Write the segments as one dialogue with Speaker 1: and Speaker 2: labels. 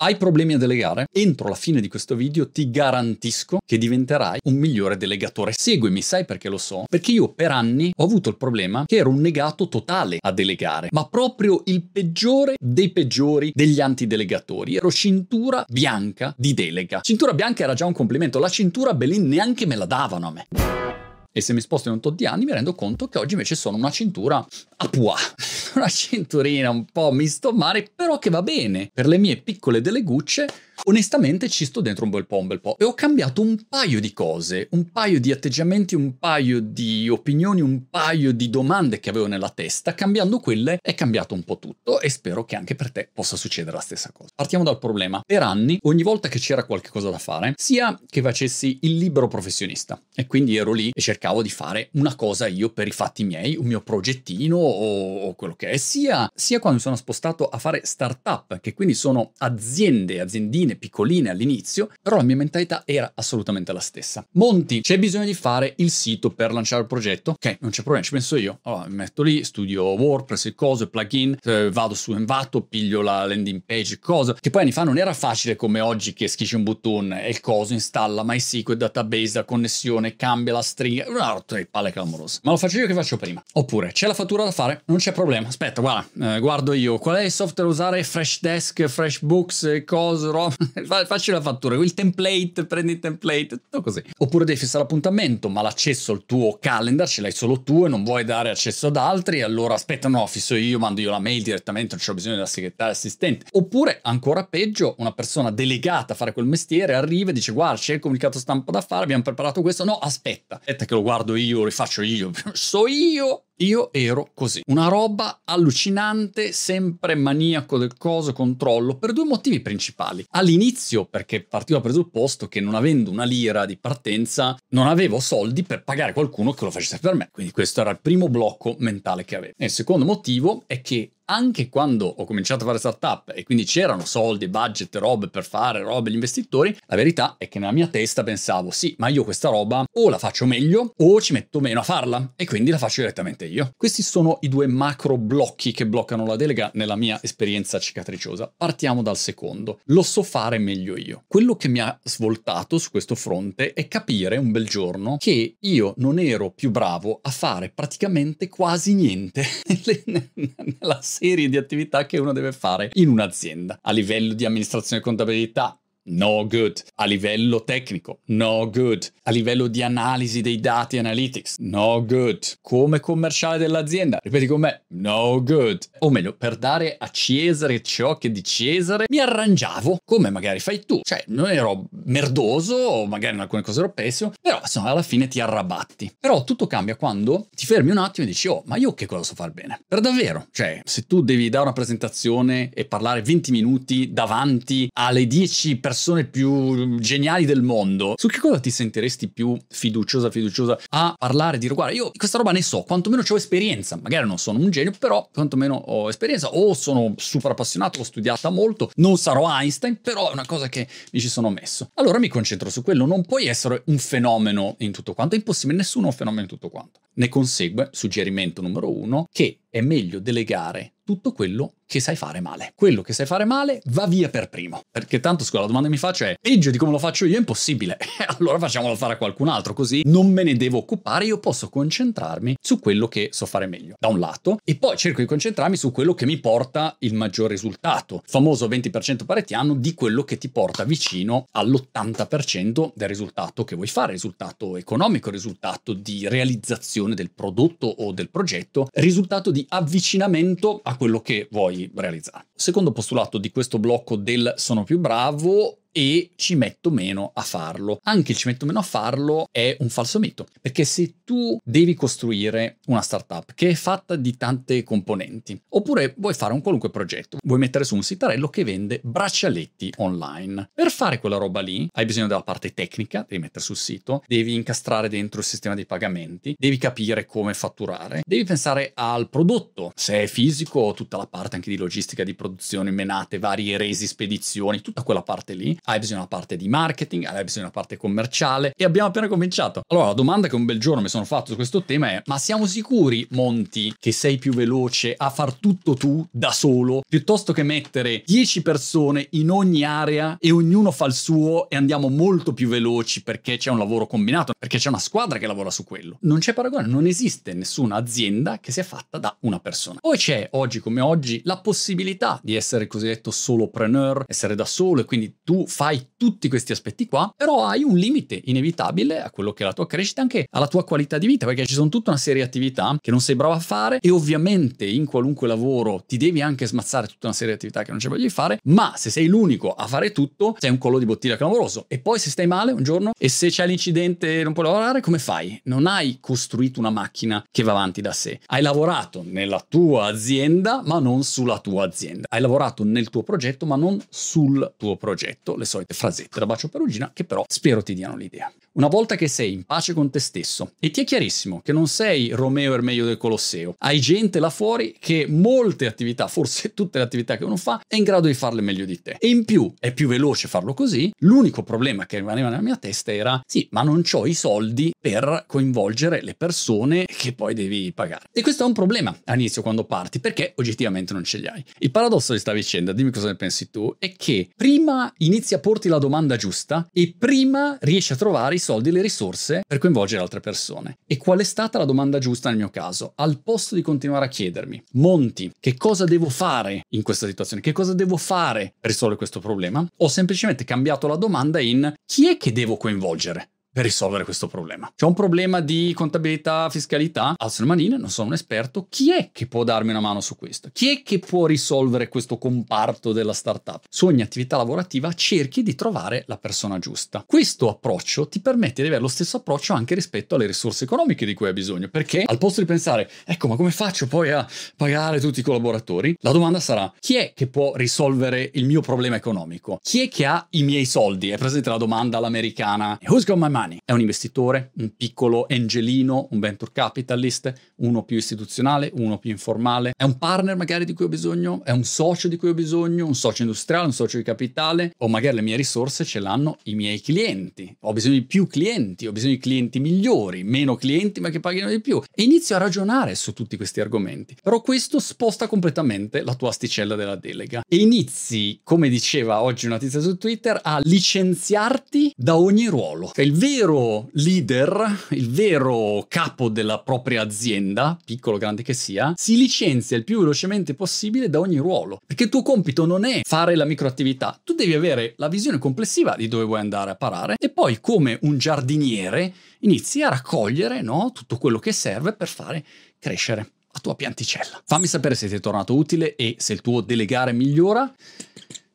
Speaker 1: Hai problemi a delegare? Entro la fine di questo video ti garantisco che diventerai un migliore delegatore. Seguimi, sai perché lo so? Perché io per anni ho avuto il problema che ero un negato totale a delegare, ma proprio il peggiore dei peggiori degli antidelegatori. Ero cintura bianca di delega. Cintura bianca era già un complimento, la cintura Belin neanche me la davano a me. E se mi sposto in un tot di anni mi rendo conto che oggi invece sono una cintura a pua, una cinturina un po' misto mare, però che va bene. Per le mie piccole delegucce onestamente ci sto dentro un bel po', un bel po'. E ho cambiato un paio di cose, un paio di atteggiamenti, un paio di opinioni, un paio di domande che avevo nella testa. Cambiando quelle è cambiato un po' tutto e spero che anche per te possa succedere la stessa cosa. Partiamo dal problema. Per anni, ogni volta che c'era qualche cosa da fare, sia che facessi il libero professionista e quindi ero lì e cercavo di fare una cosa io per i fatti miei, un mio progettino o, o quello che è, sia, sia quando mi sono spostato a fare startup, che quindi sono aziende, aziendine piccoline all'inizio, però la mia mentalità era assolutamente la stessa. Monti, c'è bisogno di fare il sito per lanciare il progetto? Ok, non c'è problema, ci penso io. Allora, mi metto lì, studio WordPress, e cose, plugin, eh, vado su Envato, piglio la landing page, cosa, che poi anni fa non era facile come oggi che schisci un bottone e il coso installa MySQL, database, la connessione, cambia la stringa, una rotta di palle clamorosa. Ma lo faccio io che faccio prima. Oppure, c'è la fattura da fare? Non c'è problema. Aspetta, guarda, eh, guardo io. Qual è il software da usare? Freshdesk, FreshBooks, cose, roba. facci la fattura, il template, prendi il template, tutto così. Oppure devi fissare l'appuntamento, ma l'accesso al tuo calendar ce l'hai solo tu e non vuoi dare accesso ad altri, allora aspetta, no, fisso io, mando io la mail direttamente, non c'ho bisogno della segretaria assistente. Oppure, ancora peggio, una persona delegata a fare quel mestiere arriva e dice, guarda, c'è il comunicato stampa da fare, abbiamo preparato questo, no, aspetta, aspetta che lo guardo io, lo rifaccio io, so io io ero così, una roba allucinante, sempre maniaco del coso, controllo, per due motivi principali. All'inizio perché partivo dal presupposto che non avendo una lira di partenza non avevo soldi per pagare qualcuno che lo facesse per me, quindi questo era il primo blocco mentale che avevo. E il secondo motivo è che anche quando ho cominciato a fare startup e quindi c'erano soldi, budget, robe per fare, robe, gli investitori, la verità è che nella mia testa pensavo sì, ma io questa roba o la faccio meglio o ci metto meno a farla e quindi la faccio direttamente io. Questi sono i due macro blocchi che bloccano la delega nella mia esperienza cicatriciosa. Partiamo dal secondo. Lo so fare meglio io. Quello che mi ha svoltato su questo fronte è capire un bel giorno che io non ero più bravo a fare praticamente quasi niente nella serie di attività che uno deve fare in un'azienda. A livello di amministrazione e contabilità, no good. A livello tecnico, no good. A livello di analisi dei dati analytics, no good. Come commerciale dell'azienda, ripeti con me, no good. O meglio, per dare a Cesare ciò che di Cesare, mi arrangiavo, come magari fai tu. Cioè, non ero merdoso, o magari in alcune cose ero pessimo, però insomma alla fine ti arrabatti. Però tutto cambia quando ti fermi un attimo e dici, oh, ma io che cosa so fare bene? Per davvero. Cioè, se tu devi dare una presentazione e parlare 20 minuti davanti alle 10 persone persone più geniali del mondo, su che cosa ti sentiresti più fiduciosa, fiduciosa a parlare dire guarda io questa roba ne so, quantomeno ho esperienza, magari non sono un genio, però quantomeno ho esperienza o sono super appassionato, l'ho studiata molto, non sarò Einstein, però è una cosa che mi ci sono messo. Allora mi concentro su quello, non puoi essere un fenomeno in tutto quanto, è impossibile, nessuno è un fenomeno in tutto quanto. Ne consegue, suggerimento numero uno, che è meglio delegare tutto quello che sai fare male. Quello che sai fare male va via per primo. Perché tanto, scusa, la domanda che mi faccio è, peggio di come lo faccio io è impossibile. allora facciamolo fare a qualcun altro, così non me ne devo occupare, io posso concentrarmi su quello che so fare meglio, da un lato, e poi cerco di concentrarmi su quello che mi porta il maggior risultato. Famoso 20% paretiano di quello che ti porta vicino all'80% del risultato che vuoi fare, risultato economico, risultato di realizzazione del prodotto o del progetto, risultato di avvicinamento a quello che vuoi realizzare. Secondo postulato di questo blocco del sono più bravo e ci metto meno a farlo. Anche il ci metto meno a farlo è un falso mito, perché se tu devi costruire una startup che è fatta di tante componenti, oppure vuoi fare un qualunque progetto, vuoi mettere su un sitarello che vende braccialetti online. Per fare quella roba lì hai bisogno della parte tecnica, devi mettere sul sito, devi incastrare dentro il sistema dei pagamenti, devi capire come fatturare, devi pensare al prodotto, se è fisico, tutta la parte anche di logistica, di produzione, menate, varie resi, spedizioni, tutta quella parte lì hai bisogno di una parte di marketing, hai bisogno di una parte commerciale e abbiamo appena cominciato. Allora, la domanda che un bel giorno mi sono fatto su questo tema è: ma siamo sicuri, Monti, che sei più veloce a far tutto tu da solo piuttosto che mettere 10 persone in ogni area e ognuno fa il suo e andiamo molto più veloci perché c'è un lavoro combinato, perché c'è una squadra che lavora su quello? Non c'è paragone, non esiste nessuna azienda che sia fatta da una persona. Poi c'è oggi come oggi la possibilità di essere cosiddetto solopreneur, essere da solo e quindi tu fai tutti questi aspetti qua, però hai un limite inevitabile a quello che è la tua crescita, anche alla tua qualità di vita, perché ci sono tutta una serie di attività che non sei bravo a fare e ovviamente in qualunque lavoro ti devi anche smazzare tutta una serie di attività che non c'è voglia di fare, ma se sei l'unico a fare tutto, sei un collo di bottiglia clamoroso. E poi se stai male un giorno e se c'è l'incidente e non puoi lavorare, come fai? Non hai costruito una macchina che va avanti da sé. Hai lavorato nella tua azienda, ma non sulla tua azienda. Hai lavorato nel tuo progetto, ma non sul tuo progetto. Le solite frasette da bacio perugina che però spero ti diano l'idea. Una volta che sei in pace con te stesso e ti è chiarissimo che non sei Romeo Ermeio del Colosseo, hai gente là fuori che molte attività, forse tutte le attività che uno fa, è in grado di farle meglio di te. E in più è più veloce farlo così. L'unico problema che rimaneva nella mia testa era: sì, ma non ho i soldi per coinvolgere le persone che poi devi pagare. E questo è un problema all'inizio quando parti, perché oggettivamente non ce li hai. Il paradosso di questa vicenda, dimmi cosa ne pensi tu, è che prima inizi a porti la domanda giusta e prima riesci a trovare i soldi e le risorse per coinvolgere altre persone. E qual è stata la domanda giusta nel mio caso? Al posto di continuare a chiedermi, Monti, che cosa devo fare in questa situazione? Che cosa devo fare per risolvere questo problema? Ho semplicemente cambiato la domanda in chi è che devo coinvolgere? Per risolvere questo problema. C'è un problema di contabilità, fiscalità? Alzo le manine, non sono un esperto. Chi è che può darmi una mano su questo? Chi è che può risolvere questo comparto della startup? Su ogni attività lavorativa cerchi di trovare la persona giusta. Questo approccio ti permette di avere lo stesso approccio anche rispetto alle risorse economiche di cui hai bisogno, perché al posto di pensare, ecco, ma come faccio poi a pagare tutti i collaboratori? La domanda sarà, chi è che può risolvere il mio problema economico? Chi è che ha i miei soldi? È presente la domanda all'americana, who's got my money? Anni. È un investitore, un piccolo angelino, un venture capitalist, uno più istituzionale, uno più informale. È un partner magari di cui ho bisogno, è un socio di cui ho bisogno, un socio industriale, un socio di capitale, o magari le mie risorse ce l'hanno i miei clienti. Ho bisogno di più clienti, ho bisogno di clienti migliori, meno clienti ma che paghino di più. E inizio a ragionare su tutti questi argomenti. Però questo sposta completamente la tua asticella della delega e inizi, come diceva oggi una tizia su Twitter, a licenziarti da ogni ruolo. Cioè il vero leader, il vero capo della propria azienda, piccolo o grande che sia, si licenzia il più velocemente possibile da ogni ruolo. Perché il tuo compito non è fare la microattività, tu devi avere la visione complessiva di dove vuoi andare a parare e poi come un giardiniere inizi a raccogliere no, tutto quello che serve per fare crescere la tua pianticella. Fammi sapere se ti è tornato utile e se il tuo delegare migliora,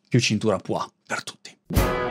Speaker 1: più cintura può per tutti.